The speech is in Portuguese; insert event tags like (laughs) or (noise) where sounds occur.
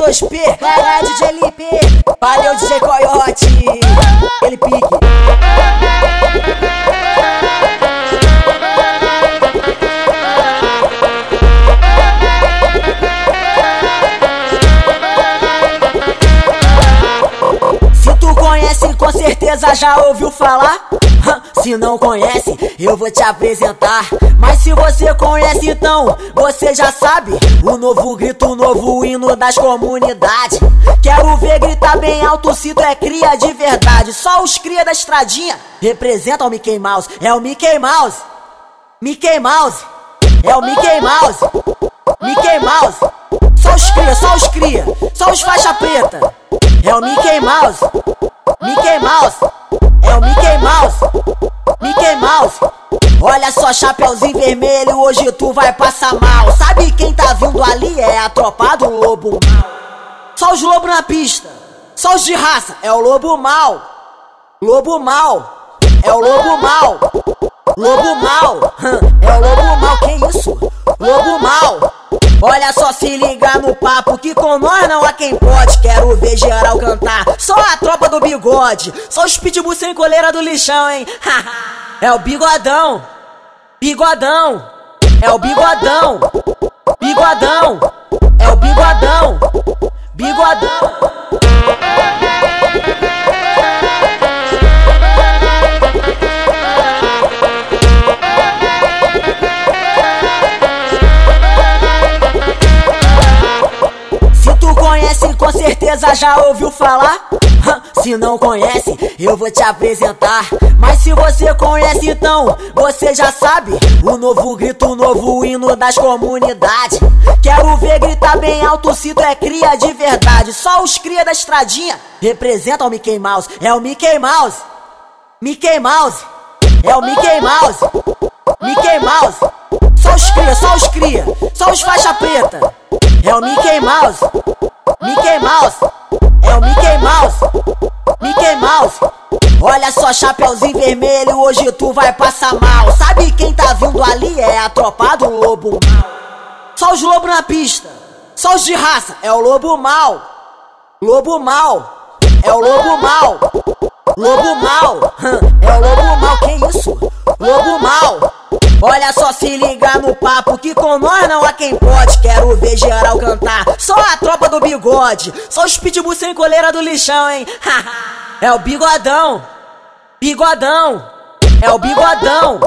2P, cara DJ valeu DJ Coyote, já ouviu falar. Se não conhece, eu vou te apresentar. Mas se você conhece, então você já sabe. O novo grito, o novo hino das comunidades. Quero ver gritar bem alto se tu é cria de verdade. Só os cria da estradinha representam o Mickey Mouse. É o Mickey Mouse. Mickey Mouse. É o Mickey Mouse. Mickey Mouse. Só os cria, só os cria. Só os faixa preta. É o Mickey Mouse. Mickey Mouse. Chapeuzinho vermelho, hoje tu vai passar mal. Sabe quem tá vindo ali? É a tropa do lobo mal. Só os lobos na pista. Só os de raça. É o lobo mal. Lobo mal. É o lobo mal. Lobo mal. É o lobo mal. Que isso? Lobo mal. Olha só, se liga no papo que com nós não há quem pode. Quero ver geral cantar. Só a tropa do bigode. Só os pitbull sem coleira do lixão, hein? (laughs) é o bigodão. Bigodão. É o bigodão. Bigodão. É o bigodão. Bigodão. Certeza já ouviu falar. Se não conhece, eu vou te apresentar. Mas se você conhece, então você já sabe. O novo grito, o novo hino das comunidades. Quero ver gritar bem alto se tu é cria de verdade. Só os cria da estradinha representam o Mickey Mouse. É o Mickey Mouse. Mickey Mouse. É o Mickey Mouse. Mickey Mouse. Só os cria, só os cria. Só os faixa preta. É o Mickey Mouse. Mickey Mouse. É o Mickey Mouse. Mickey Mouse. Olha só, chapeuzinho vermelho, hoje tu vai passar mal. Sabe quem tá vindo ali? É a tropa do lobo mal. Só os lobos na pista. Só os de raça. É o lobo mal. Lobo mal. É o lobo mal. Lobo mal. (laughs) É o lobo mal. Que isso? Lobo mal. Olha só, se liga no papo que com nós não há quem pode. Quero ver geral cantar. Só a tropa do bigode. Só os pitbull sem coleira do lixão, hein? (laughs) é o bigodão. Bigodão. É o bigodão.